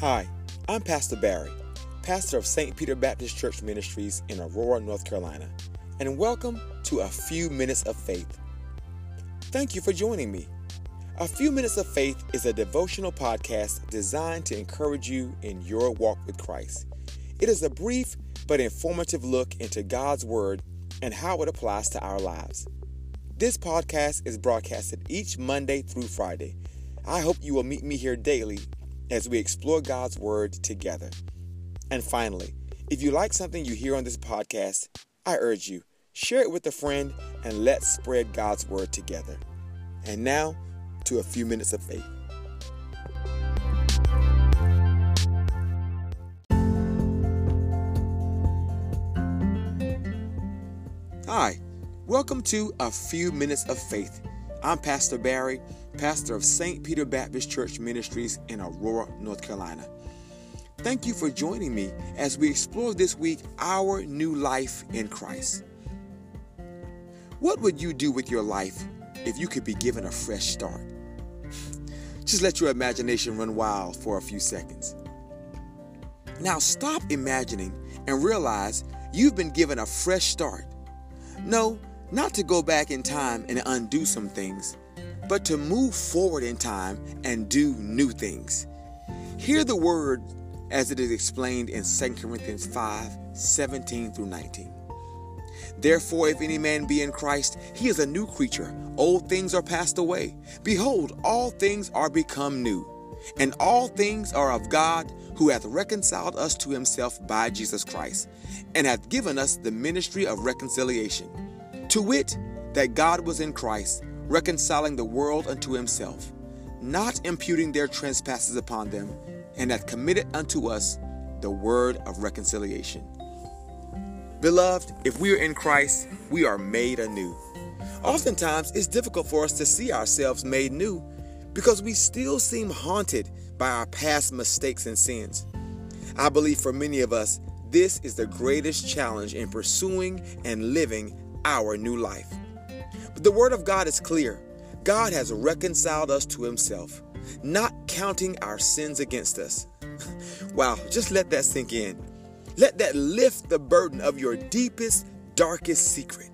Hi, I'm Pastor Barry, pastor of St. Peter Baptist Church Ministries in Aurora, North Carolina, and welcome to A Few Minutes of Faith. Thank you for joining me. A Few Minutes of Faith is a devotional podcast designed to encourage you in your walk with Christ. It is a brief but informative look into God's Word and how it applies to our lives. This podcast is broadcasted each Monday through Friday. I hope you will meet me here daily as we explore God's Word together. And finally, if you like something you hear on this podcast, I urge you, share it with a friend and let's spread God's Word together. And now, to a few minutes of faith. Hi, welcome to A Few Minutes of Faith. I'm Pastor Barry, pastor of St. Peter Baptist Church Ministries in Aurora, North Carolina. Thank you for joining me as we explore this week our new life in Christ. What would you do with your life if you could be given a fresh start? Just let your imagination run wild for a few seconds. Now stop imagining and realize you've been given a fresh start. No, not to go back in time and undo some things, but to move forward in time and do new things. Hear the word as it is explained in 2 Corinthians 5 17 through 19. Therefore, if any man be in Christ, he is a new creature. Old things are passed away. Behold, all things are become new. And all things are of God, who hath reconciled us to himself by Jesus Christ, and hath given us the ministry of reconciliation. To wit, that God was in Christ, reconciling the world unto himself, not imputing their trespasses upon them, and hath committed unto us the word of reconciliation. Beloved, if we are in Christ, we are made anew. Oftentimes, it's difficult for us to see ourselves made new because we still seem haunted by our past mistakes and sins. I believe for many of us, this is the greatest challenge in pursuing and living our new life. But the Word of God is clear God has reconciled us to Himself, not counting our sins against us. wow, just let that sink in. Let that lift the burden of your deepest, darkest secret.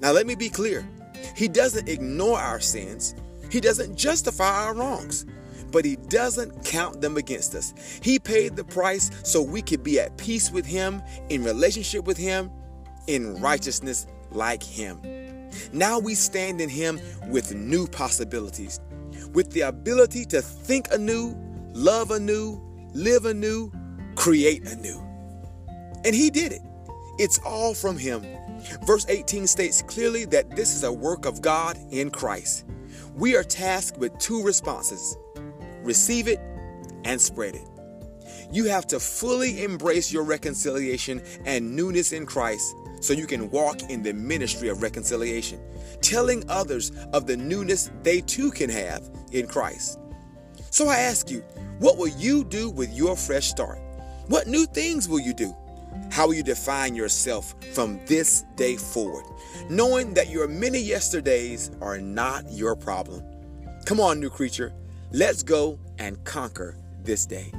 Now, let me be clear He doesn't ignore our sins, He doesn't justify our wrongs but he doesn't count them against us. He paid the price so we could be at peace with him, in relationship with him, in righteousness like him. Now we stand in him with new possibilities, with the ability to think anew, love anew, live anew, create anew. And he did it. It's all from him. Verse 18 states clearly that this is a work of God in Christ. We are tasked with two responses receive it, and spread it. You have to fully embrace your reconciliation and newness in Christ so you can walk in the ministry of reconciliation, telling others of the newness they too can have in Christ. So I ask you, what will you do with your fresh start? What new things will you do? How will you define yourself from this day forward, knowing that your many yesterdays are not your problem? Come on, new creature. Let's go and conquer this day.